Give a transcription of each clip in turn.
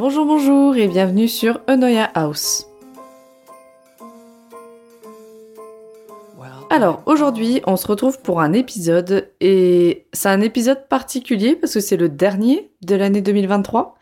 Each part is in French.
Bonjour, bonjour et bienvenue sur Enoya House. Alors aujourd'hui, on se retrouve pour un épisode et c'est un épisode particulier parce que c'est le dernier de l'année 2023.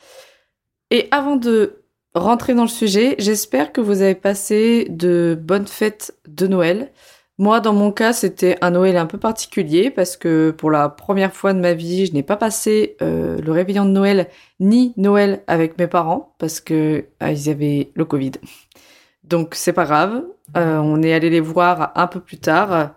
Et avant de rentrer dans le sujet, j'espère que vous avez passé de bonnes fêtes de Noël. Moi, dans mon cas, c'était un Noël un peu particulier parce que pour la première fois de ma vie, je n'ai pas passé euh, le réveillon de Noël ni Noël avec mes parents parce que ah, ils avaient le Covid. Donc c'est pas grave. Euh, on est allé les voir un peu plus tard.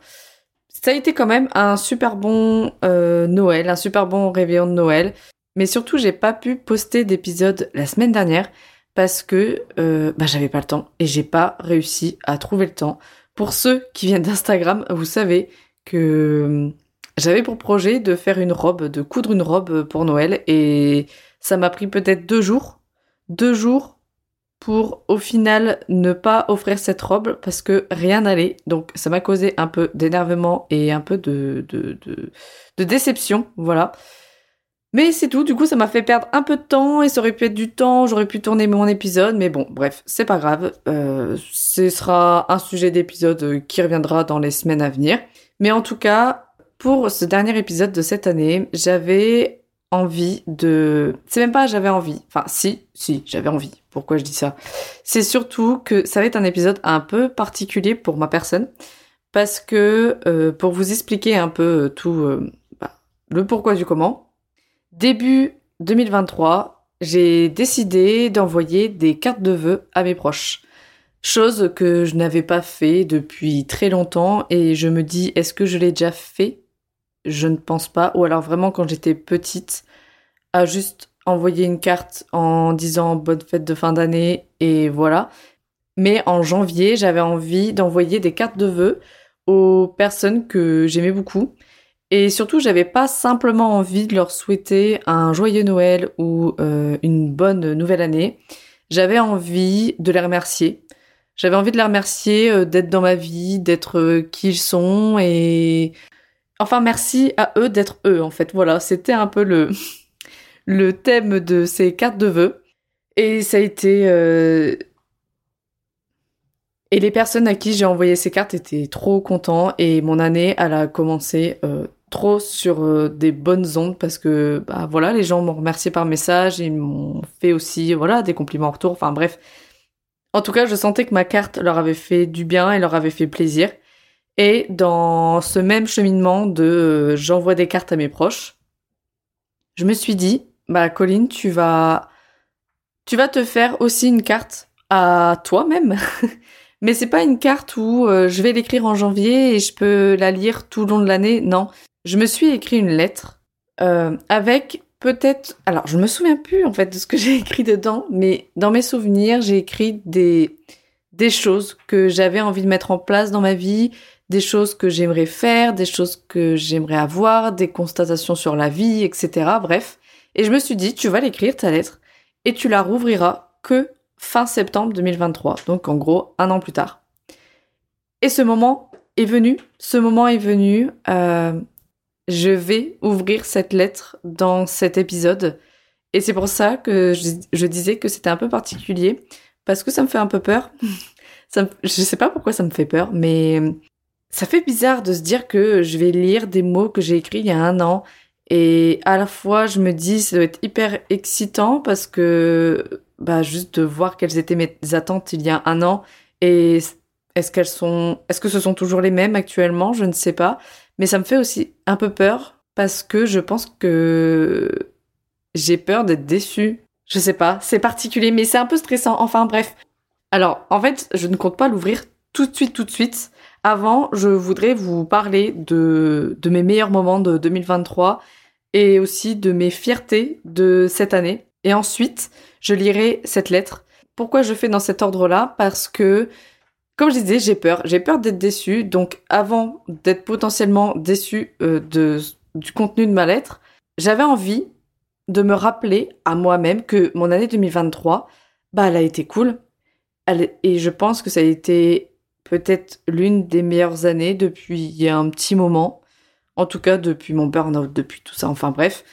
Ça a été quand même un super bon euh, Noël, un super bon réveillon de Noël. Mais surtout, j'ai pas pu poster d'épisode la semaine dernière parce que bah, j'avais pas le temps et j'ai pas réussi à trouver le temps pour ceux qui viennent d'Instagram, vous savez que hum, j'avais pour projet de faire une robe, de coudre une robe pour Noël et ça m'a pris peut-être deux jours. Deux jours pour au final ne pas offrir cette robe parce que rien n'allait. Donc ça m'a causé un peu d'énervement et un peu de déception. Voilà. Mais c'est tout, du coup ça m'a fait perdre un peu de temps et ça aurait pu être du temps, j'aurais pu tourner mon épisode, mais bon, bref, c'est pas grave. Euh, ce sera un sujet d'épisode qui reviendra dans les semaines à venir. Mais en tout cas, pour ce dernier épisode de cette année, j'avais envie de... C'est même pas j'avais envie, enfin si, si, j'avais envie. Pourquoi je dis ça? C'est surtout que ça va être un épisode un peu particulier pour ma personne, parce que euh, pour vous expliquer un peu tout euh, bah, le pourquoi du comment, Début 2023, j'ai décidé d'envoyer des cartes de vœux à mes proches. Chose que je n'avais pas fait depuis très longtemps et je me dis est-ce que je l'ai déjà fait? Je ne pense pas. Ou alors vraiment quand j'étais petite, à juste envoyer une carte en disant bonne fête de fin d'année et voilà. Mais en janvier, j'avais envie d'envoyer des cartes de vœux aux personnes que j'aimais beaucoup et surtout, j'avais pas simplement envie de leur souhaiter un joyeux Noël ou euh, une bonne nouvelle année. J'avais envie de les remercier. J'avais envie de les remercier euh, d'être dans ma vie, d'être euh, qui ils sont et enfin merci à eux d'être eux en fait. Voilà, c'était un peu le le thème de ces cartes de vœux et ça a été et les personnes à qui j'ai envoyé ces cartes étaient trop contents et mon année elle a commencé trop sur euh, des bonnes ondes parce que bah voilà les gens m'ont remercié par message ils m'ont fait aussi voilà des compliments en retour. Enfin bref. En tout cas je sentais que ma carte leur avait fait du bien et leur avait fait plaisir. Et dans ce même cheminement de euh, j'envoie des cartes à mes proches je me suis dit bah Colline tu vas tu vas te faire aussi une carte à toi-même. Mais c'est pas une carte où euh, je vais l'écrire en janvier et je peux la lire tout le long de l'année non je me suis écrit une lettre euh, avec peut-être... Alors, je me souviens plus en fait de ce que j'ai écrit dedans, mais dans mes souvenirs, j'ai écrit des, des choses que j'avais envie de mettre en place dans ma vie, des choses que j'aimerais faire, des choses que j'aimerais avoir, des constatations sur la vie, etc. Bref. Et je me suis dit, tu vas l'écrire, ta lettre, et tu la rouvriras que fin septembre 2023, donc en gros un an plus tard. Et ce moment est venu, ce moment est venu, euh, je vais ouvrir cette lettre dans cet épisode. Et c'est pour ça que je, disais que c'était un peu particulier, parce que ça me fait un peu peur. ça je sais pas pourquoi ça me fait peur, mais ça fait bizarre de se dire que je vais lire des mots que j'ai écrits il y a un an. Et à la fois, je me dis, ça doit être hyper excitant parce que, bah, juste de voir quelles étaient mes attentes il y a un an et est-ce qu'elles sont, est-ce que ce sont toujours les mêmes actuellement? Je ne sais pas. Mais ça me fait aussi un peu peur parce que je pense que j'ai peur d'être déçue. Je sais pas, c'est particulier, mais c'est un peu stressant. Enfin bref. Alors, en fait, je ne compte pas l'ouvrir tout de suite, tout de suite. Avant, je voudrais vous parler de, mes meilleurs moments de 2023 et aussi de mes fiertés de cette année. Et ensuite, je lirai cette lettre. Pourquoi je fais dans cet ordre-là? Parce que comme je disais, j'ai peur. J'ai peur d'être déçue. Donc, avant d'être potentiellement déçue euh, du contenu de ma lettre, j'avais envie de me rappeler à moi-même que mon année 2023, bah, elle a été cool. et je pense que ça a été peut-être l'une des meilleures années depuis un petit moment. En tout cas, depuis mon burn-out, depuis tout ça. Enfin, bref.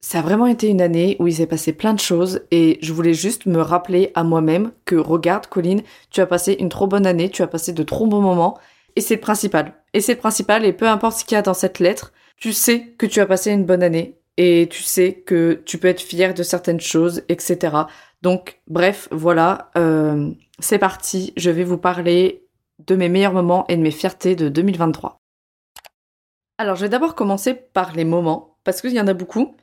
Ça a vraiment été une année où il s'est passé plein de choses et je voulais juste me rappeler à moi-même que regarde Colline, tu as passé une trop bonne année, tu as passé de trop bons moments et c'est le principal. Et c'est le principal et peu importe ce qu'il y a dans cette lettre, tu sais que tu as passé une bonne année et tu sais que tu peux être fier de certaines choses, etc. Donc bref, voilà, euh, c'est parti, je vais vous parler de mes meilleurs moments et de mes fiertés de 2023. Alors je vais d'abord commencer par les moments, parce qu'il y en a beaucoup.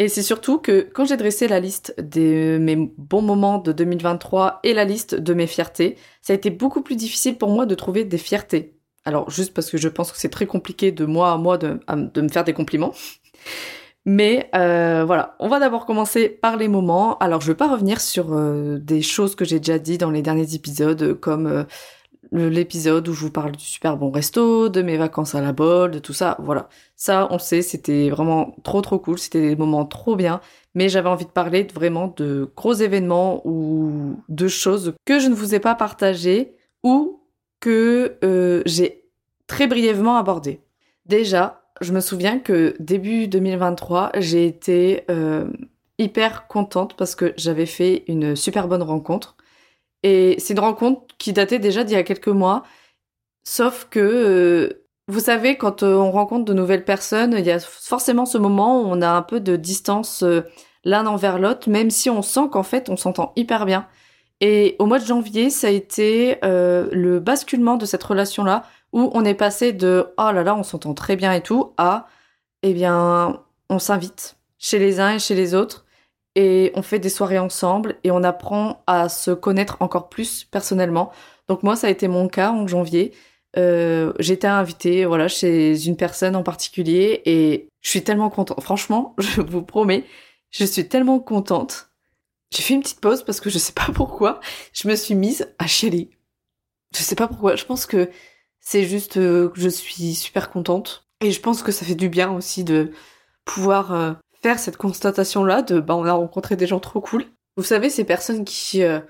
Et c'est surtout que quand j'ai dressé la liste de mes bons moments de 2023 et la liste de mes fiertés, ça a été beaucoup plus difficile pour moi de trouver des fiertés. Alors juste parce que je pense que c'est très compliqué de moi à moi de, me faire des compliments. Mais euh, voilà, on va d'abord commencer par les moments. Alors je vais pas revenir sur euh, des choses que j'ai déjà dit dans les derniers épisodes, comme euh, l'épisode où je vous parle du super bon resto, de mes vacances à la bol, de tout ça. Voilà, ça on sait, c'était vraiment trop trop cool, c'était des moments trop bien. Mais j'avais envie de parler vraiment de gros événements ou de choses que je ne vous ai pas partagées ou que euh, j'ai très brièvement abordé. Déjà, je me souviens que début 2023, j'ai été euh, hyper contente parce que j'avais fait une super bonne rencontre. Et c'est une rencontre qui datait déjà d'il y a quelques mois. Sauf que, euh, vous savez, quand on rencontre de nouvelles personnes, il y a forcément ce moment où on a un peu de distance l'un envers l'autre, même si on sent qu'en fait on s'entend hyper bien. Et au mois de janvier, ça a été euh, le basculement de cette relation-là, où on est passé de oh là là, on s'entend très bien et tout, à eh bien, on s'invite chez les uns et chez les autres, et on fait des soirées ensemble, et on apprend à se connaître encore plus personnellement. Donc moi, ça a été mon cas en janvier. Euh, J'étais invitée, voilà, chez une personne en particulier, et je suis tellement contente. Franchement, je vous promets, je suis tellement contente j'ai fait une petite pause parce que je sais pas pourquoi, je me suis mise à chialer. Je sais pas pourquoi, je pense que c'est juste euh, que je suis super contente et je pense que ça fait du bien aussi de pouvoir euh, faire cette constatation là de bah on a rencontré des gens trop cool. Vous savez ces personnes qui euh,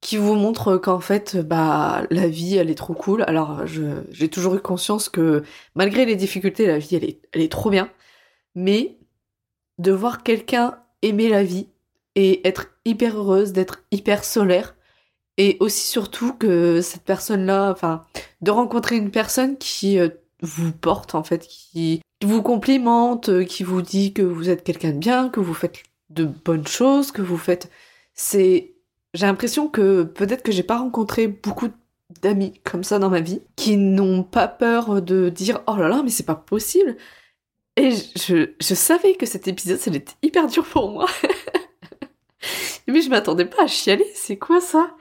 qui vous montrent qu'en fait bah la vie elle est trop cool. Alors j'ai toujours eu conscience que malgré les difficultés la vie elle est elle est trop bien mais de voir quelqu'un aimer la vie et être hyper heureuse, d'être hyper solaire. Et aussi surtout que cette personne-là, enfin, de rencontrer une personne qui euh, vous porte en fait, qui vous complimente, euh, qui vous dit que vous êtes quelqu'un de bien, que vous faites de bonnes choses, que vous faites... C'est... J'ai l'impression que peut-être que j'ai pas rencontré beaucoup d'amis comme ça dans ma vie, qui n'ont pas peur de dire « Oh là là, mais c'est pas possible !» Et je, je savais que cet épisode, ça allait être hyper dur pour moi. Mais je m'attendais pas à chialer, c'est quoi ça?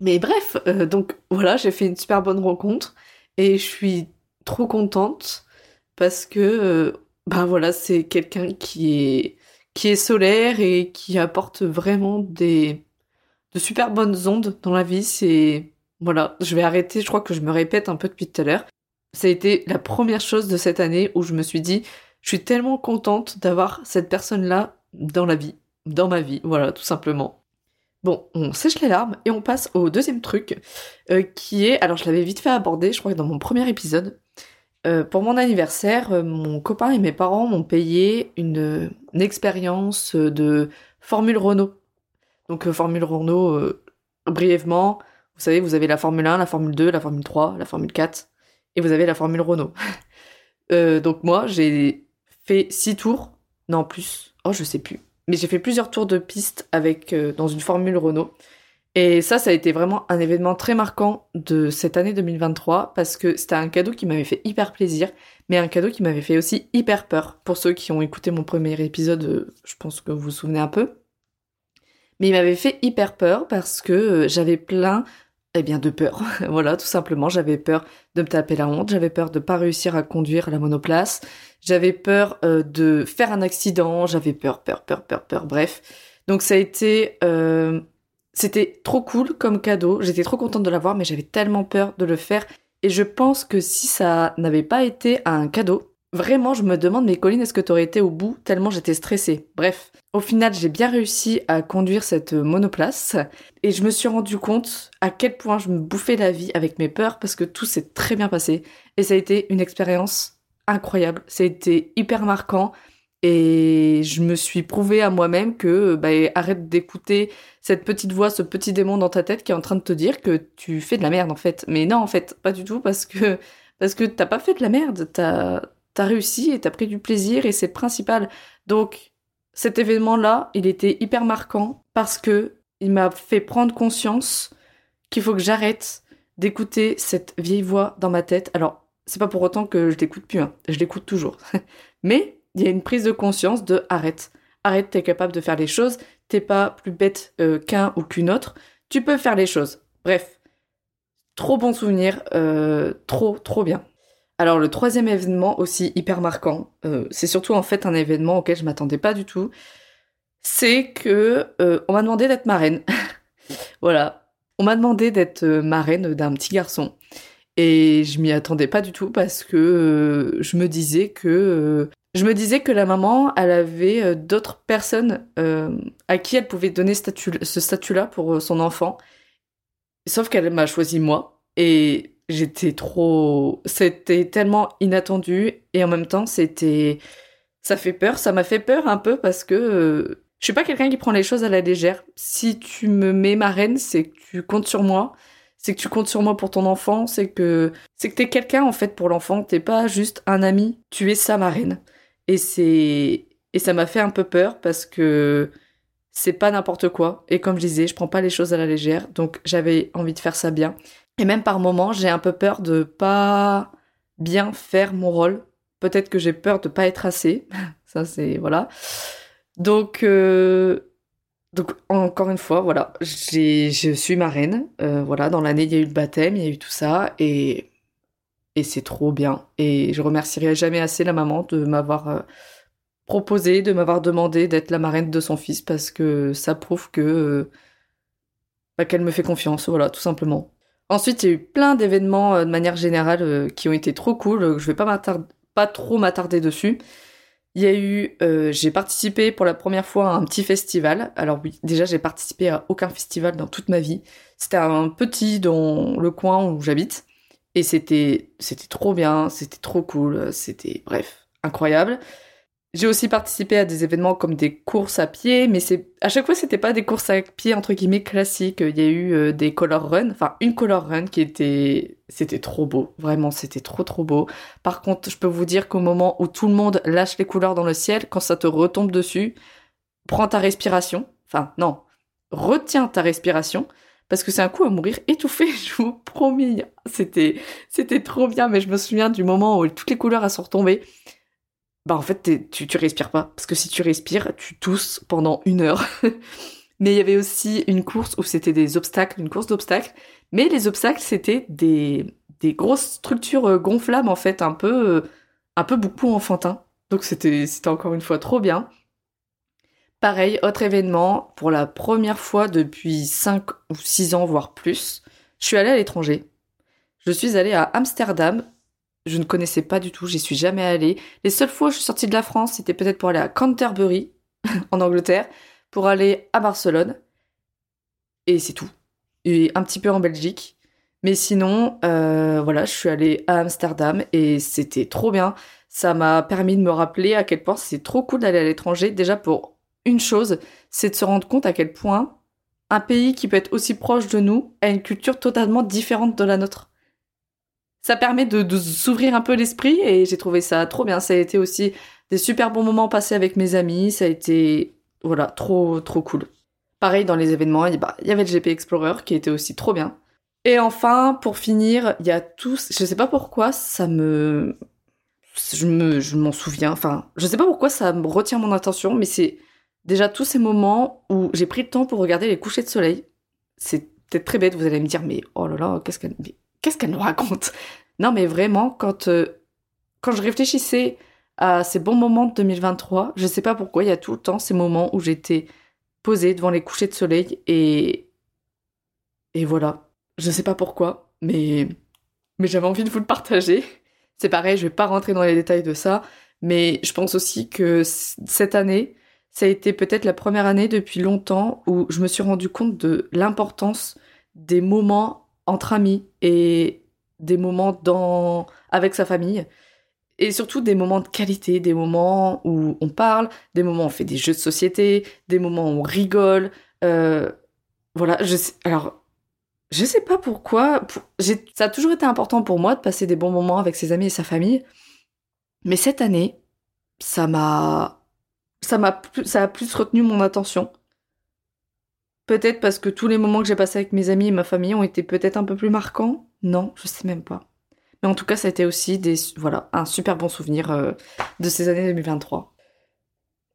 Mais bref, euh, donc voilà, j'ai fait une super bonne rencontre et je suis trop contente parce que euh, ben voilà, c'est quelqu'un qui est qui est solaire et qui apporte vraiment des de super bonnes ondes dans la vie, c'est voilà, je vais arrêter, je crois que je me répète un peu depuis tout à l'heure. Ça a été la première chose de cette année où je me suis dit je suis tellement contente d'avoir cette personne-là dans la vie dans ma vie, voilà, tout simplement. Bon, on sèche les larmes et on passe au deuxième truc, euh, qui est, alors je l'avais vite fait aborder, je crois que dans mon premier épisode, euh, pour mon anniversaire, euh, mon copain et mes parents m'ont payé une, expérience de Formule Renault. Donc Formule Renault, brièvement, vous savez, vous avez la Formule 1, la Formule 2, la Formule 3, la Formule 4, et vous avez la Formule Renault. donc moi, j'ai fait 6 tours, non plus, oh je sais plus, mais j'ai fait plusieurs tours de piste avec euh, dans une Formule Renault. Et ça, ça a été vraiment un événement très marquant de cette année 2023 parce que c'était un cadeau qui m'avait fait hyper plaisir, mais un cadeau qui m'avait fait aussi hyper peur. Pour ceux qui ont écouté mon premier épisode, euh, je pense que vous vous souvenez un peu. Mais il m'avait fait hyper peur parce que euh, j'avais plein eh bien de peur. voilà, tout simplement, j'avais peur de me taper la honte, j'avais peur de pas réussir à conduire la monoplace, j'avais peur euh, de faire un accident, j'avais peur, peur, peur, peur, peur, bref. Donc ça a été c'était trop cool comme cadeau, j'étais trop contente de l'avoir mais j'avais tellement peur de le faire. Et je pense que si ça n'avait pas été un cadeau, Vraiment, je me demande, mais Colline, est-ce que t'aurais été au bout tellement j'étais stressée? Bref, au final, j'ai bien réussi à conduire cette monoplace et je me suis rendu compte à quel point je me bouffais la vie avec mes peurs parce que tout s'est très bien passé et ça a été une expérience incroyable. Ça a été hyper marquant Et je me suis prouvé à moi-même que bah, arrête d'écouter cette petite voix, ce petit démon dans ta tête qui est en train de te dire que tu fais de la merde en fait. Mais non en fait, pas du tout parce que parce que t'as pas fait de la merde, t'as as réussi et t'as pris du plaisir et c'est principal. Donc cet événement-là, il était hyper marquant parce que il m'a fait prendre conscience qu'il faut que j'arrête d'écouter cette vieille voix dans ma tête. Alors, c'est pas pour autant que je l'écoute plus, hein. je l'écoute toujours. Mais il y a une prise de conscience de arrête. Arrête, t'es capable de faire les choses, t'es pas plus bête euh, qu'un ou qu'une autre, tu peux faire les choses. Bref, trop bon souvenir, euh, trop, trop bien. Alors le troisième événement aussi hyper marquant, euh, c'est surtout en fait un événement auquel je m'attendais pas du tout, c'est que on m'a demandé d'être marraine. voilà, on m'a demandé d'être marraine d'un petit garçon. Et je m'y attendais pas du tout parce que je me disais que je me disais que la maman, elle avait euh, d'autres personnes euh, à qui elle pouvait donner ce statut-là pour euh, son enfant. Sauf qu'elle m'a choisi moi. Et j'étais trop... C'était tellement inattendu. Et en même temps, c'était... Ça fait peur. Ça m'a fait peur un peu parce que... je suis pas quelqu'un qui prend les choses à la légère. Si tu me mets marraine, c'est que tu comptes sur moi. C'est que tu comptes sur moi pour ton enfant. C'est que... C'est que t'es quelqu'un, en fait, pour l'enfant. T'es pas juste un ami. Tu es sa marraine. Et c'est et ça m'a fait un peu peur parce que c'est pas n'importe quoi. Et comme je disais, je prends pas les choses à la légère, donc j'avais envie de faire ça bien. Et même par moments, j'ai un peu peur de pas bien faire mon rôle. Peut-être que j'ai peur de pas être assez. ça c'est voilà. Donc euh, donc encore une fois, voilà, je suis marraine. Euh, voilà, dans l'année il y a eu le baptême, il y a eu tout ça et et c'est trop bien. Et je remercierai jamais assez la maman de m'avoir euh, proposé, de m'avoir demandé d'être la marraine de son fils parce que ça prouve que euh, bah, qu'elle me fait confiance, voilà, tout simplement. Ensuite, il y a eu plein d'événements euh, de manière générale qui ont été trop cool. Je vais pas pas trop m'attarder dessus. Il y a eu, j'ai participé pour la première fois à un petit festival. Alors oui, déjà j'ai participé à aucun festival dans toute ma vie. C'était un petit dans le coin où j'habite. Et c'était, c'était trop bien, c'était trop cool, c'était, bref, incroyable. J'ai aussi participé à des événements comme des courses à pied, mais c'est à chaque fois c'était pas des courses à pied entre guillemets classiques. Il y a eu euh, des color run, enfin une color run qui était, c'était trop beau, vraiment c'était trop trop beau. Par contre, je peux vous dire qu'au moment où tout le monde lâche les couleurs dans le ciel, quand ça te retombe dessus, prends ta respiration. Enfin non, retiens ta respiration parce que c'est un coup à mourir étouffé, je vous promets. C'était, c'était trop bien, mais je me souviens du moment où toutes les couleurs sont retombées. Bah en fait, tu, tu respires pas, parce que si tu respires, tu tousses pendant une heure. mais il y avait aussi une course où c'était des obstacles, une course d'obstacles. Mais les obstacles, c'était des, grosses structures euh, gonflables en fait, un peu, euh, un peu beaucoup enfantin. Donc c'était encore une fois trop bien. Pareil, autre événement, pour la première fois depuis 5 ou 6 ans, voire plus, je suis allée à l'étranger. Je suis allée à Amsterdam. Je ne connaissais pas du tout, j'y suis jamais allée. Les seules fois où je suis sortie de la France, c'était peut-être pour aller à Canterbury, en Angleterre, pour aller à Barcelone. Et c'est tout. Et un petit peu en Belgique. Mais sinon, euh, voilà, je suis allée à Amsterdam et c'était trop bien. Ça m'a permis de me rappeler à quel point c'est trop cool d'aller à l'étranger, déjà pour une chose, c'est de se rendre compte à quel point un pays qui peut être aussi proche de nous a une culture totalement différente de la nôtre. Ça permet de, s'ouvrir un peu l'esprit et j'ai trouvé ça trop bien. Ça a été aussi des super bons moments passés avec mes amis. Ça a été, voilà, trop, trop cool. Pareil, dans les événements, il y avait le GP Explorer qui était aussi trop bien. Et enfin, pour finir, il y a tous, je sais pas pourquoi, ça me, je me, je m'en souviens, enfin, je sais pas pourquoi ça me retient mon attention, mais c'est Déjà, tous ces moments où j'ai pris le temps pour regarder les couchers de soleil, c'est peut-être très bête, vous allez me dire, mais oh là là, qu'est-ce qu'elle qu'est-ce nous raconte? Non, mais vraiment, quand, euh, quand je réfléchissais à ces bons moments de 2023, je sais pas pourquoi, il y a tout le temps ces moments où j'étais posée devant les couchers de soleil et. Et voilà. Je sais pas pourquoi, mais. Mais j'avais envie de vous le partager. C'est pareil, je vais pas rentrer dans les détails de ça, mais je pense aussi que cette année, ça a été peut-être la première année depuis longtemps où je me suis rendu compte de l'importance des moments entre amis et des moments dans avec sa famille. et surtout des moments de qualité, des moments où on parle, des moments où on fait des jeux de société, des moments où on rigole. Euh, voilà, je sais, alors je sais pas pourquoi. ça a toujours été important pour moi de passer des bons moments avec ses amis et sa famille. Mais cette année, ça m'a, ça a plus retenu mon attention. Peut-être parce que tous les moments que j'ai passés avec mes amis et ma famille ont été peut-être un peu plus marquants. Non, je sais même pas. Mais en tout cas, ça a été aussi des, voilà, un super bon souvenir euh, de ces années 2023.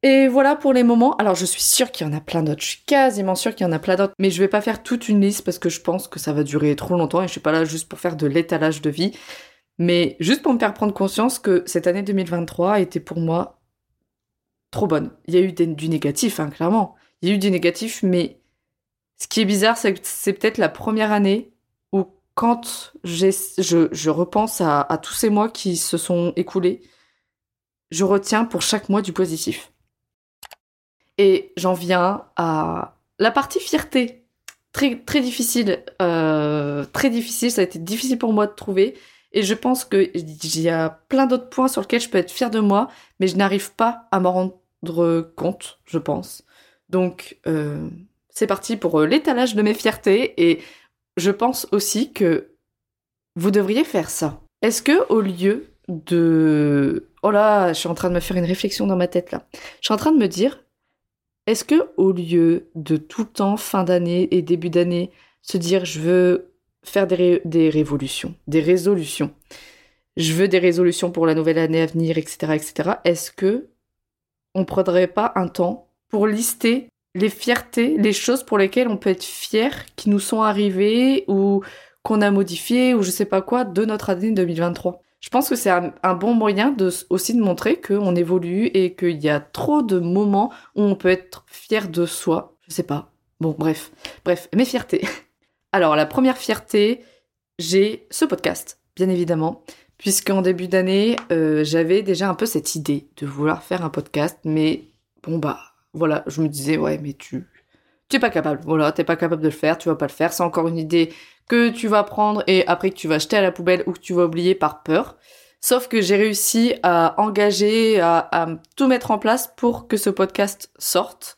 Et voilà pour les moments. Alors je suis sûre qu'il y en a plein d'autres. Je suis quasiment sûre qu'il y en a plein d'autres. Mais je vais pas faire toute une liste parce que je pense que ça va durer trop longtemps et je suis pas là juste pour faire de l'étalage de vie. Mais juste pour me faire prendre conscience que cette année 2023 a été pour moi trop bonne. Il y a eu du négatif, hein, clairement. Il y a eu du négatif, mais ce qui est bizarre, c'est que c'est peut-être la première année où quand je, repense à, tous ces mois qui se sont écoulés, je retiens pour chaque mois du positif. Et j'en viens à la partie fierté. Très, très difficile. Euh, très difficile. Ça a été difficile pour moi de trouver. Et je pense qu'il y a plein d'autres points sur lesquels je peux être fière de moi, mais je n'arrive pas à m'en rendre compte, je pense. Donc, euh, c'est parti pour euh, l'étalage de mes fiertés. Et je pense aussi que vous devriez faire ça. Est-ce que au lieu de... Oh là, je suis en train de me faire une réflexion dans ma tête là. Je suis en train de me dire, est-ce que au lieu de tout le temps, fin d'année et début d'année, se dire je veux faire des, révolutions, des résolutions, je veux des résolutions pour la nouvelle année à venir, etc., etc., est-ce que on prendrait pas un temps pour lister les fiertés, les choses pour lesquelles on peut être fier, qui nous sont arrivées ou qu'on a modifiées ou je sais pas quoi de notre année 2023 je pense que c'est un, bon moyen de, aussi de montrer qu'on évolue et qu'il y a trop de moments où on peut être fier de soi. Je sais pas. Bon, bref. Bref, mes fiertés. Alors, la première fierté, j'ai ce podcast, bien évidemment, puisqu'en début d'année, euh, j'avais déjà un peu cette idée de vouloir faire un podcast, mais bon, bah, voilà, je me disais, ouais, mais tu, tu es pas capable. Voilà, t'es pas capable de le faire, tu vas pas le faire. C'est encore une idée que tu vas prendre et après que tu vas jeter à la poubelle ou que tu vas oublier par peur. Sauf que j'ai réussi à engager, à, tout mettre en place pour que ce podcast sorte.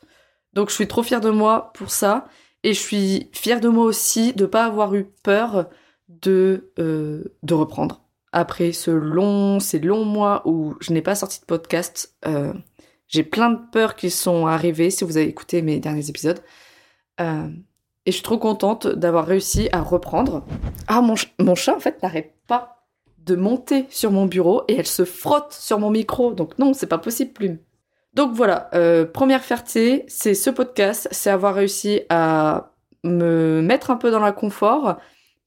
Donc je suis trop fière de moi pour ça. Et je suis fière de moi aussi de pas avoir eu peur de, euh, de reprendre. Après ce long, ces longs mois où je n'ai pas sorti de podcast, euh, j'ai plein de peurs qui sont arrivées si vous avez écouté mes derniers épisodes. Euh, et je suis trop contente d'avoir réussi à reprendre. Ah, mon, mon chat, en fait, n'arrête pas de monter sur mon bureau et elle se frotte sur mon micro. Donc non, c'est pas possible, Plume. Donc voilà, euh, première fierté, c'est ce podcast, c'est avoir réussi à me mettre un peu dans la confort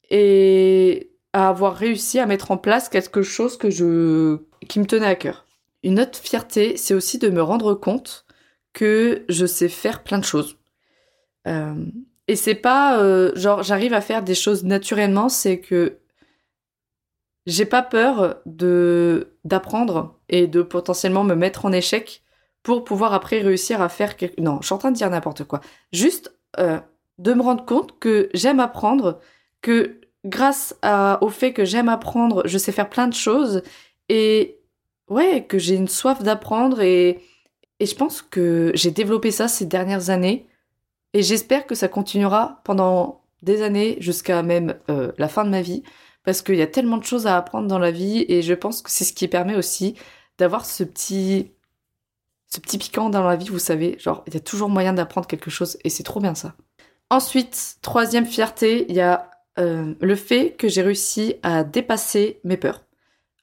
et à avoir réussi à mettre en place quelque chose que je qui me tenait à cœur. Une autre fierté, c'est aussi de me rendre compte que je sais faire plein de choses. Euh, et c'est pas euh, genre j'arrive à faire des choses naturellement, c'est que j'ai pas peur d'apprendre et de potentiellement me mettre en échec pour pouvoir après réussir à faire quelque... non je suis en train de dire n'importe quoi. Juste euh, de me rendre compte que j'aime apprendre que grâce à, au fait que j'aime apprendre je sais faire plein de choses et ouais que j'ai une soif d'apprendre et et je pense que j'ai développé ça ces dernières années et j'espère que ça continuera pendant des années jusqu'à même euh, la fin de ma vie, parce qu'il y a tellement de choses à apprendre dans la vie, et je pense que c'est ce qui permet aussi d'avoir ce petit, ce petit piquant dans la vie, vous savez, genre il y a toujours moyen d'apprendre quelque chose, et c'est trop bien ça. Ensuite, troisième fierté, il y a euh, le fait que j'ai réussi à dépasser mes peurs.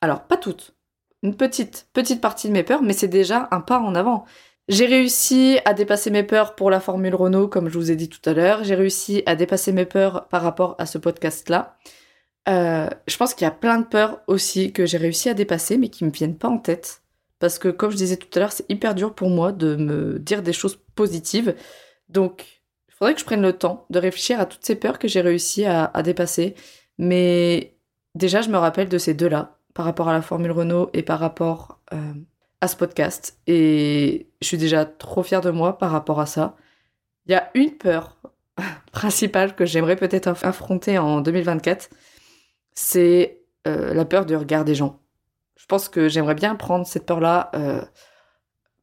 Alors pas toutes, une petite petite partie de mes peurs, mais c'est déjà un pas en avant. J'ai réussi à dépasser mes peurs pour la Formule Renault, comme je vous ai dit tout à l'heure. J'ai réussi à dépasser mes peurs par rapport à ce podcast-là. Euh, je pense qu'il y a plein de peurs aussi que j'ai réussi à dépasser, mais qui me viennent pas en tête. Parce que, comme je disais tout à l'heure, c'est hyper dur pour moi de me dire des choses positives. Donc, il faudrait que je prenne le temps de réfléchir à toutes ces peurs que j'ai réussi à, dépasser. Mais déjà, je me rappelle de ces deux-là, par rapport à la Formule Renault et par rapport euh, à ce podcast et je suis déjà trop fière de moi par rapport à ça. Il y a une peur principale que j'aimerais peut-être affronter en 2024, c'est euh, la peur du regard des gens. Je pense que j'aimerais bien prendre cette peur-là euh,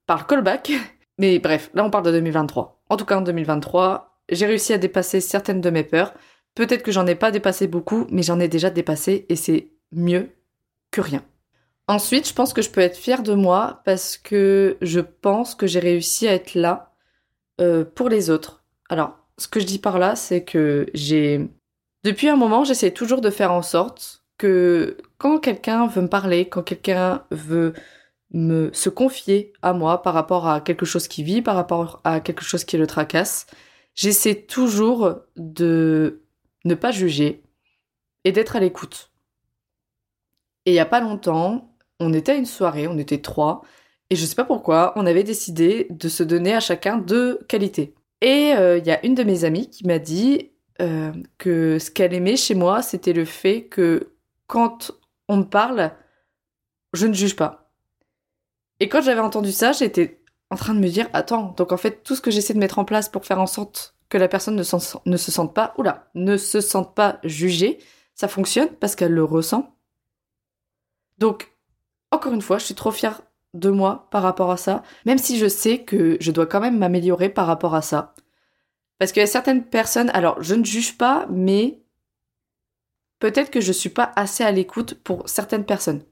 par callback. Mais bref, là on parle de 2023. En tout cas, en 2023, j'ai réussi à dépasser certaines de mes peurs. Peut-être que j'en ai pas dépassé beaucoup, mais j'en ai déjà dépassé et c'est mieux que rien. Ensuite, je pense que je peux être fière de moi parce que je pense que j'ai réussi à être là euh, pour les autres. Alors, ce que je dis par là, c'est que j'ai... Depuis un moment, j'essaie toujours de faire en sorte que quand quelqu'un veut me parler, quand quelqu'un veut me se confier à moi par rapport à quelque chose qui vit, par rapport à quelque chose qui le tracasse, j'essaie toujours de ne pas juger et d'être à l'écoute. Et il y a pas longtemps, on était à une soirée, on était trois, et je sais pas pourquoi, on avait décidé de se donner à chacun deux qualités. Et euh, il y a une de mes amies qui m'a dit euh, que ce qu'elle aimait chez moi, c'était le fait que quand on me parle, je ne juge pas. Et quand j'avais entendu ça, j'étais en train de me dire, attends, donc en fait, tout ce que j'essaie de mettre en place pour faire en sorte que la personne ne, se sente pas, oula, ne se sente pas jugée, ça fonctionne parce qu'elle le ressent. Donc, encore une fois, je suis trop fière de moi par rapport à ça, même si je sais que je dois quand même m'améliorer par rapport à ça. Parce qu'il y a certaines personnes, alors je ne juge pas, mais peut-être que je suis pas assez à l'écoute pour certaines personnes.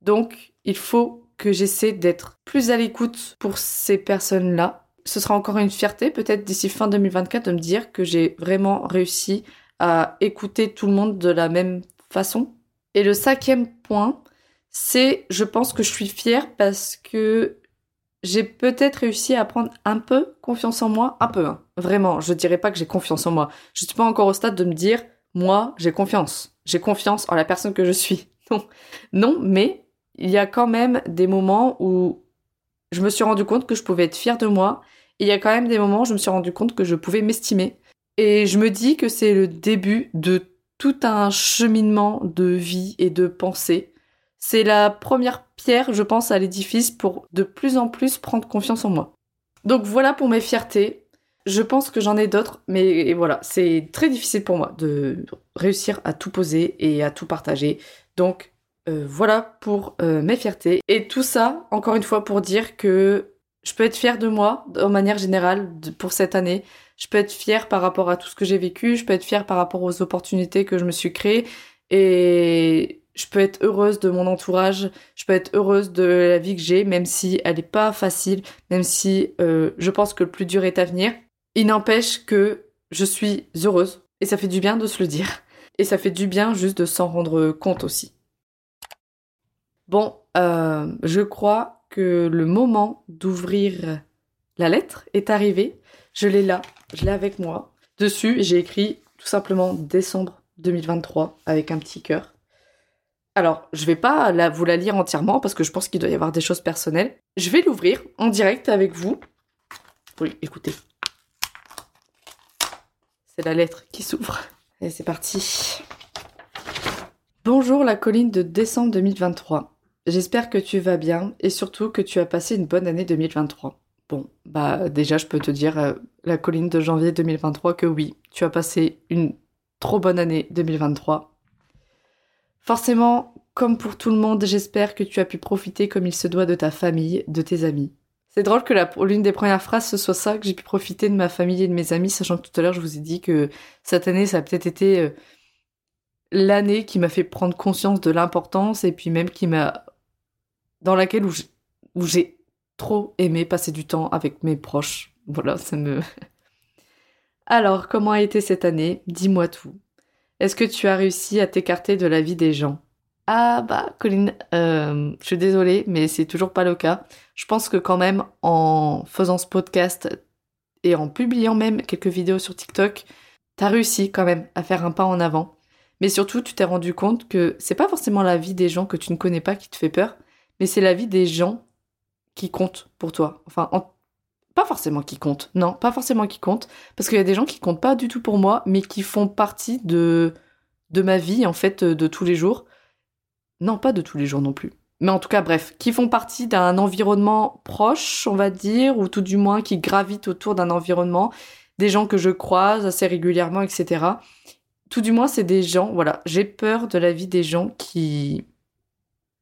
Donc, il faut que j'essaie d'être plus à l'écoute pour ces personnes-là. Ce sera encore une fierté, peut-être d'ici fin 2024, de me dire que j'ai vraiment réussi à écouter tout le monde de la même façon. Et le cinquième point, c'est, je pense que je suis fière parce que j'ai peut-être réussi à prendre un peu confiance en moi, un peu, hein. vraiment. Je dirais pas que j'ai confiance en moi. Je suis pas encore au stade de me dire, moi, j'ai confiance. J'ai confiance en la personne que je suis. Non, mais il y a quand même des moments où je me suis rendu compte que je pouvais être fière de moi. Il y a quand même des moments où je me suis rendu compte que je pouvais m'estimer. Et je me dis que c'est le début de tout un cheminement de vie et de pensée c'est la première pierre, je pense, à l'édifice pour de plus en plus prendre confiance en moi. Donc voilà pour mes fiertés. Je pense que j'en ai d'autres, mais voilà, c'est très difficile pour moi de réussir à tout poser et à tout partager. Donc euh, voilà pour euh, mes fiertés. Et tout ça, encore une fois, pour dire que je peux être fière de moi, de manière générale, pour cette année. Je peux être fière par rapport à tout ce que j'ai vécu, je peux être fière par rapport aux opportunités que je me suis créées. Et je peux être heureuse de mon entourage, je peux être heureuse de la vie que j'ai, même si elle n'est pas facile, même si euh, je pense que le plus dur est à venir. Il n'empêche que je suis heureuse et ça fait du bien de se le dire. Et ça fait du bien juste de s'en rendre compte aussi. Bon, euh, je crois que le moment d'ouvrir la lettre est arrivé. Je l'ai là, je l'ai avec moi. Dessus, j'ai écrit tout simplement décembre 2023 avec un petit cœur. Alors, je vais pas vous la lire entièrement parce que je pense qu'il doit y avoir des choses personnelles. Je vais l'ouvrir en direct avec vous. Oui, écoutez. C'est la lettre qui s'ouvre. Et c'est parti. Bonjour la colline de décembre 2023. J'espère que tu vas bien et surtout que tu as passé une bonne année 2023. Bon, bah déjà je peux te dire euh, la colline de janvier 2023 que oui, tu as passé une trop bonne année 2023 Forcément, comme pour tout le monde, j'espère que tu as pu profiter comme il se doit de ta famille, de tes amis. C'est drôle que l'une des premières phrases ce soit ça, que j'ai pu profiter de ma famille et de mes amis, sachant que tout à l'heure je vous ai dit que cette année ça a peut-être été euh, l'année qui m'a fait prendre conscience de l'importance et puis même qui m'a dans laquelle où j'ai trop aimé passer du temps avec mes proches. Voilà, ça me Alors, comment a été cette année? Dis-moi tout. Est-ce que tu as réussi à t'écarter de la vie des gens? Ah bah Colline, euh, je suis désolée, mais c'est toujours pas le cas. Je pense que quand même en faisant ce podcast et en publiant même quelques vidéos sur TikTok, t'as réussi quand même à faire un pas en avant. Mais surtout, tu t'es rendu compte que c'est pas forcément la vie des gens que tu ne connais pas qui te fait peur, mais c'est la vie des gens qui comptent pour toi. Enfin, pas forcément qui comptent. Non, pas forcément qui comptent. Parce qu'il y a des gens qui comptent pas du tout pour moi, mais qui font partie de, de ma vie, en fait, de tous les jours. Non, pas de tous les jours non plus. Mais en tout cas, bref, qui font partie d'un environnement proche, on va dire, ou tout du moins qui gravitent autour d'un environnement, des gens que je croise assez régulièrement, etc. Tout du moins, c'est des gens, voilà, j'ai peur de la vie des gens qui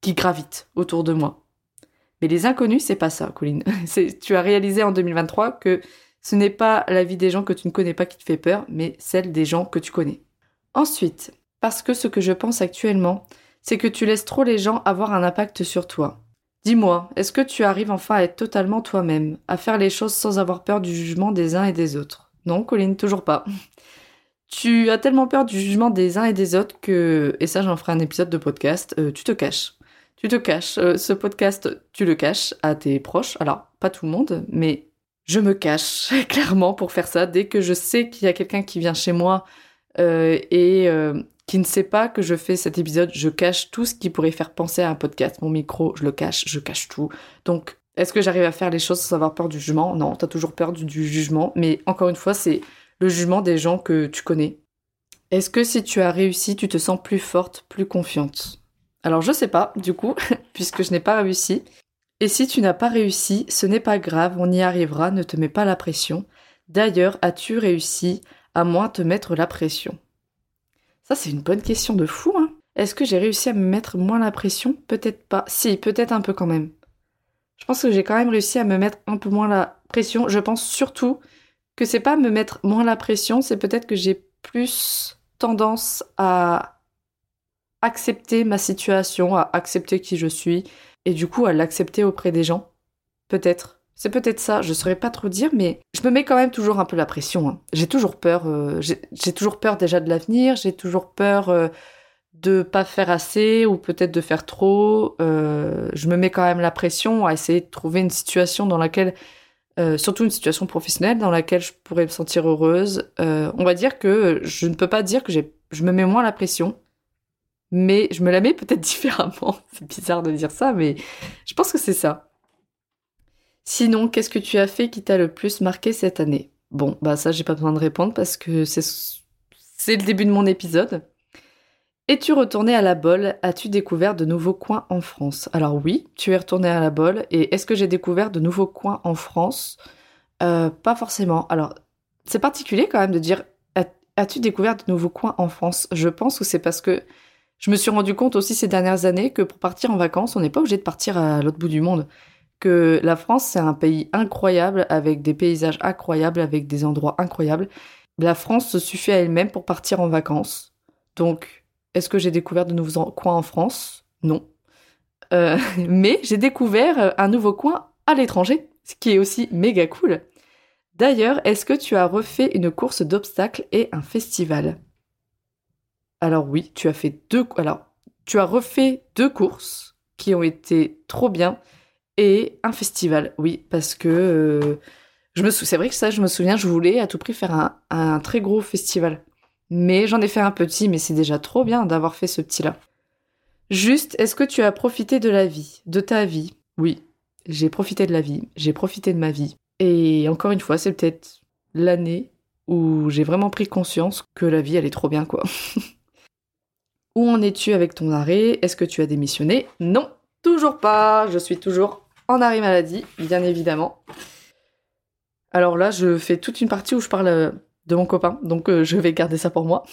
qui gravitent autour de moi. Mais les inconnus, c'est pas ça, Colline. tu as réalisé en 2023 que ce n'est pas la vie des gens que tu ne connais pas qui te fait peur, mais celle des gens que tu connais. Ensuite, parce que ce que je pense actuellement, c'est que tu laisses trop les gens avoir un impact sur toi. Dis-moi, est-ce que tu arrives enfin à être totalement toi-même, à faire les choses sans avoir peur du jugement des uns et des autres? Non, Colline, toujours pas. Tu as tellement peur du jugement des uns et des autres que, et ça j'en ferai un épisode de podcast, euh, tu te caches. Tu te caches. Euh, ce podcast, tu le caches à tes proches. Alors, pas tout le monde, mais je me cache clairement pour faire ça. Dès que je sais qu'il y a quelqu'un qui vient chez moi euh, et qui ne sait pas que je fais cet épisode, je cache tout ce qui pourrait faire penser à un podcast. Mon micro, je le cache, je cache tout. Donc, est-ce que j'arrive à faire les choses sans avoir peur du jugement? Non, t'as toujours peur du, jugement. Mais encore une fois, c'est le jugement des gens que tu connais. Est-ce que si tu as réussi, tu te sens plus forte, plus confiante? Alors je sais pas, du coup, puisque je n'ai pas réussi. Et si tu n'as pas réussi, ce n'est pas grave, on y arrivera, ne te mets pas la pression. D'ailleurs, as-tu réussi à moins te mettre la pression? Ça, c'est une bonne question de fou. Hein. Est-ce que j'ai réussi à me mettre moins la pression? Peut-être pas. Si, peut-être un peu quand même. Je pense que j'ai quand même réussi à me mettre un peu moins la pression. Je pense surtout que c'est pas me mettre moins la pression, c'est peut-être que j'ai plus tendance à accepter ma situation, à accepter qui je suis, et du coup à l'accepter auprès des gens. Peut-être. C'est peut-être ça, je saurais pas trop dire, mais je me mets quand même toujours un peu la pression. Hein. J'ai toujours peur, euh, j'ai toujours peur déjà de l'avenir, j'ai toujours peur euh, de pas faire assez ou peut-être de faire trop. Euh, je me mets quand même la pression à essayer de trouver une situation dans laquelle, surtout une situation professionnelle, dans laquelle je pourrais me sentir heureuse. on va dire que je ne peux pas dire que je me mets moins la pression, mais je me la mets peut-être différemment. C'est bizarre de dire ça, mais je pense que c'est ça. Sinon, qu'est-ce que tu as fait qui t'a le plus marqué cette année? Bon, bah ça, j'ai pas besoin de répondre parce que c'est, le début de mon épisode. Es-tu retourné à la Bolle As-tu découvert de nouveaux coins en France? Alors oui, tu es retourné à la Bolle. Et est-ce que j'ai découvert de nouveaux coins en France? Euh, Pas forcément. Alors, c'est particulier quand même de dire As-tu découvert de nouveaux coins en France? Je pense que c'est parce que je me suis rendu compte aussi ces dernières années que pour partir en vacances, on n'est pas obligé de partir à l'autre bout du monde que la France, c'est un pays incroyable, avec des paysages incroyables, avec des endroits incroyables. La France se suffit à elle-même pour partir en vacances. Donc, est-ce que j'ai découvert de nouveaux coins en France? Non. Euh, mais j'ai découvert euh, un nouveau coin à l'étranger, ce qui est aussi méga cool. D'ailleurs, est-ce que tu as refait une course d'obstacles et un festival? Alors oui, tu as fait deux. Alors, tu as refait deux courses qui ont été trop bien et un festival, oui, parce que euh, je c'est vrai que ça, je me souviens, je voulais à tout prix faire un, un très gros festival. Mais j'en ai fait un petit, mais c'est déjà trop bien d'avoir fait ce petit-là. Juste, est-ce que tu as profité de la vie, de ta vie? Oui, j'ai profité de la vie, j'ai profité de ma vie. Et encore une fois, c'est peut-être l'année où j'ai vraiment pris conscience que la vie, elle est trop bien, quoi. où en es-tu avec ton arrêt? Est-ce que tu as démissionné? Non, Toujours pas, je suis toujours en arrêt maladie, bien évidemment. Alors là, je fais toute une partie où je parle euh, de mon copain, donc euh, je vais garder ça pour moi.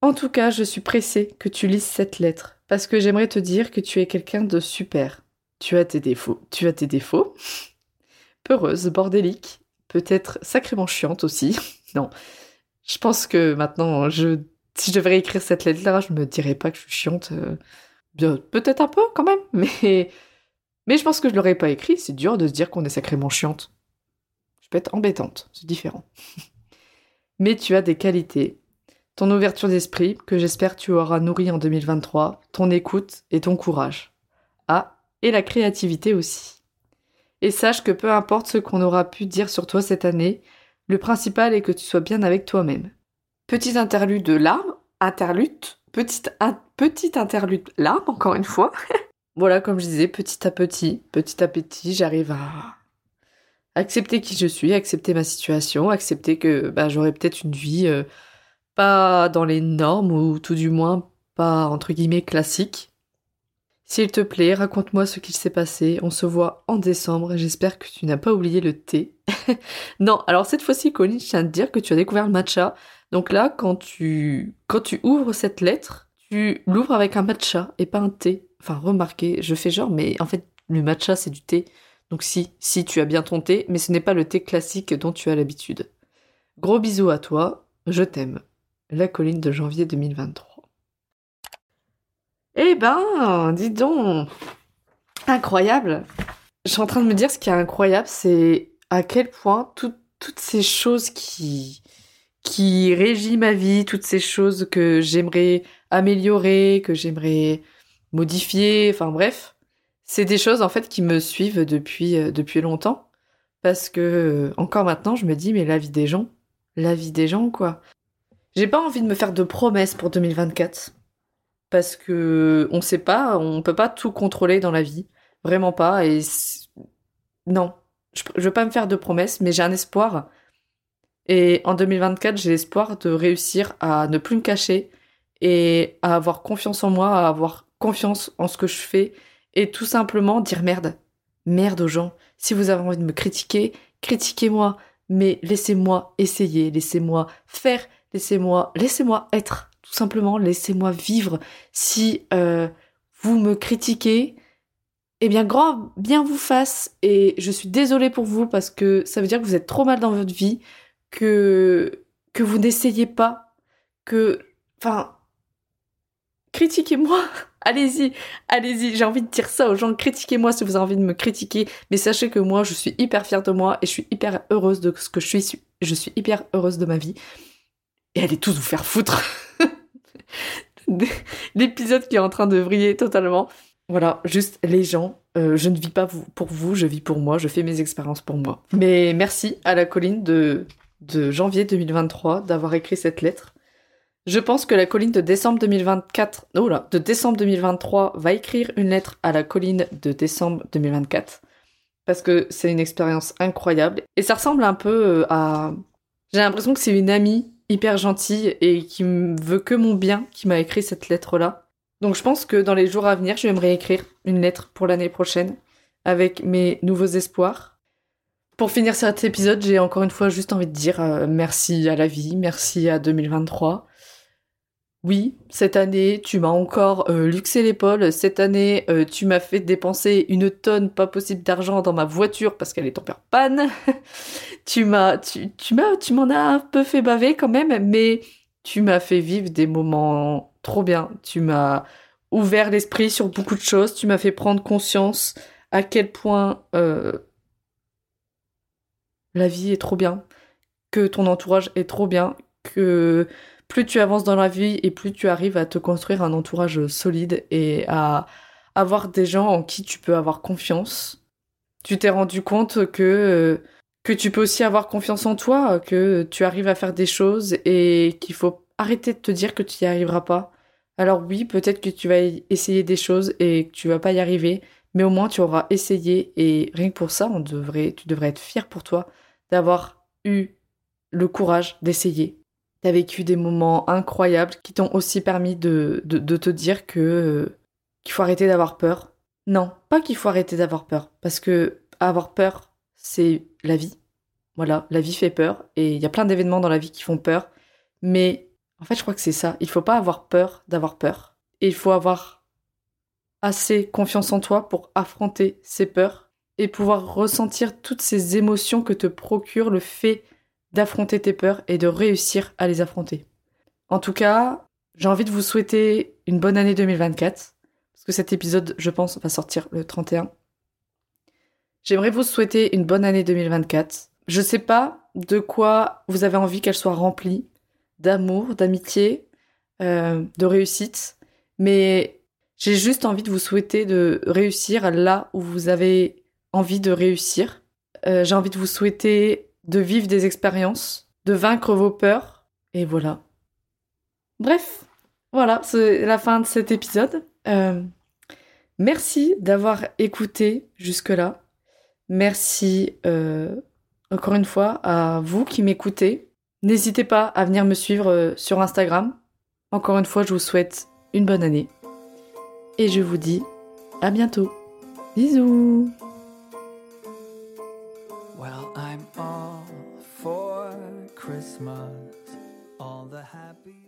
En tout cas, je suis pressée que tu lises cette lettre, parce que j'aimerais te dire que tu es quelqu'un de super. Tu as tes défauts, tu as tes défauts. Peureuse, bordélique, peut-être sacrément chiante aussi. non, je pense que maintenant, si je devrais écrire cette lettre-là, je me dirais pas que je suis chiante. Euh, peut-être un peu quand même, mais mais je pense que je l'aurais pas écrit. C'est dur de se dire qu'on est sacrément chiante. Je peux être embêtante, c'est différent. mais tu as des qualités, ton ouverture d'esprit que j'espère tu auras nourri en 2023, ton écoute et ton courage. Ah, et la créativité aussi. Et sache que peu importe ce qu'on aura pu dire sur toi cette année, le principal est que tu sois bien avec toi-même. Petit interlude de larmes, interlude, petite, interlude là, encore une fois. voilà, comme je disais, petit à petit, petit à petit, j'arrive à accepter qui je suis, accepter ma situation, accepter que bah, j'aurai peut-être une vie euh, pas dans les normes ou tout du moins pas entre guillemets classique. S'il te plaît, raconte-moi ce qu'il s'est passé. On se voit en décembre j'espère que tu n'as pas oublié le thé. non, alors cette fois-ci, Colin, je tiens à te dire que tu as découvert le matcha. Donc là, quand tu, ouvres cette lettre, tu l'ouvres avec un matcha et pas un thé. enfin remarqué, je fais genre, mais en fait, le matcha, c'est du thé. Donc si, si, tu as bien ton thé, mais ce n'est pas le thé classique dont tu as l'habitude. Gros bisous à toi, je t'aime. La colline de janvier 2023. Eh ben, dis donc, incroyable. Je suis en train de me dire ce qui est incroyable, c'est à quel point toutes ces choses qui qui régit ma vie, toutes ces choses que j'aimerais améliorer, que j'aimerais modifier, enfin bref, c'est des choses en fait qui me suivent depuis euh, depuis longtemps. Parce que euh, encore maintenant, je me dis mais la vie des gens, la vie des gens quoi. J'ai pas envie de me faire de promesses pour 2024 parce que on sait pas, on peut pas tout contrôler dans la vie, vraiment pas et non, je, je veux pas me faire de promesses mais j'ai un espoir et en 2024, j'ai l'espoir de réussir à ne plus me cacher et à avoir confiance en moi, à avoir confiance en ce que je fais et tout simplement dire merde. Merde aux gens. Si vous avez envie de me critiquer, critiquez-moi, mais laissez-moi essayer, laissez-moi faire, laissez-moi, laissez-moi être. Tout simplement, laissez-moi vivre. Si euh, vous me critiquez, eh bien, grand bien vous fasse. Et je suis désolée pour vous parce que ça veut dire que vous êtes trop mal dans votre vie que, que vous n'essayez pas, que, enfin, critiquez-moi, allez-y, allez-y, j'ai envie de dire ça aux gens, critiquez-moi si vous avez envie de me critiquer, mais sachez que moi, je suis hyper fière de moi et je suis hyper heureuse de ce que je suis, je suis hyper heureuse de ma vie. Et allez tous vous faire foutre. L'épisode qui est en train de vriller totalement. Voilà, juste les gens, euh, je ne vis pas pour vous, je vis pour moi, je fais mes expériences pour moi. Mais merci à la colline de de janvier 2023 d'avoir écrit cette lettre. Je pense que la colline de décembre 2024, oh là, de décembre 2023 va écrire une lettre à la colline de décembre 2024 parce que c'est une expérience incroyable et ça ressemble un peu euh, à j'ai l'impression que c'est une amie hyper gentille et qui veut que mon bien qui m'a écrit cette lettre là. Donc je pense que dans les jours à venir, je vais me réécrire une lettre pour l'année prochaine avec mes nouveaux espoirs pour finir cet épisode, j'ai encore une fois juste envie de dire euh, merci à la vie, merci à 2023. Oui, cette année, tu m'as encore euh, luxé l'épaule. Cette année, euh, tu m'as fait dépenser une tonne pas possible d'argent dans ma voiture parce qu'elle est tombée en panne. tu m'as, tu m'as, tu m'en as un peu fait baver quand même, mais tu m'as fait vivre des moments trop bien. Tu m'as ouvert l'esprit sur beaucoup de choses. Tu m'as fait prendre conscience à quel point la vie est trop bien, que ton entourage est trop bien, que plus tu avances dans la vie et plus tu arrives à te construire un entourage solide et à avoir des gens en qui tu peux avoir confiance. Tu t'es rendu compte que que tu peux aussi avoir confiance en toi, que tu arrives à faire des choses et qu'il faut arrêter de te dire que tu n'y arriveras pas. Alors oui, peut-être que tu vas essayer des choses et que tu vas pas y arriver, mais au moins tu auras essayé et rien que pour ça, tu devrais être fier pour toi d'avoir eu le courage d'essayer. Tu as vécu des moments incroyables qui t'ont aussi permis de, de, te dire que euh, qu'il faut arrêter d'avoir peur. Non, pas qu'il faut arrêter d'avoir peur, parce que avoir peur, c'est la vie. Voilà, la vie fait peur, et il y a plein d'événements dans la vie qui font peur, mais en fait, je crois que c'est ça. Il faut pas avoir peur d'avoir peur, et il faut avoir assez confiance en toi pour affronter ces peurs et pouvoir ressentir toutes ces émotions que te procure le fait d'affronter tes peurs et de réussir à les affronter. En tout cas, j'ai envie de vous souhaiter une bonne année 2024, parce que cet épisode, je pense, va sortir le 31. J'aimerais vous souhaiter une bonne année 2024. Je sais pas de quoi vous avez envie qu'elle soit remplie, d'amour, d'amitié, euh, de réussite, mais j'ai juste envie de vous souhaiter de réussir là où vous avez envie de réussir. Euh, j'ai envie de vous souhaiter de vivre des expériences, de vaincre vos peurs. Et voilà. Bref, voilà, c'est la fin de cet épisode. Euh, merci d'avoir écouté jusque-là. Merci euh, encore une fois à vous qui m'écoutez. N'hésitez pas à venir me suivre sur Instagram. Encore une fois, je vous souhaite une bonne année. Et je vous dis à bientôt. Bisous I'm all for Christmas, all the happy.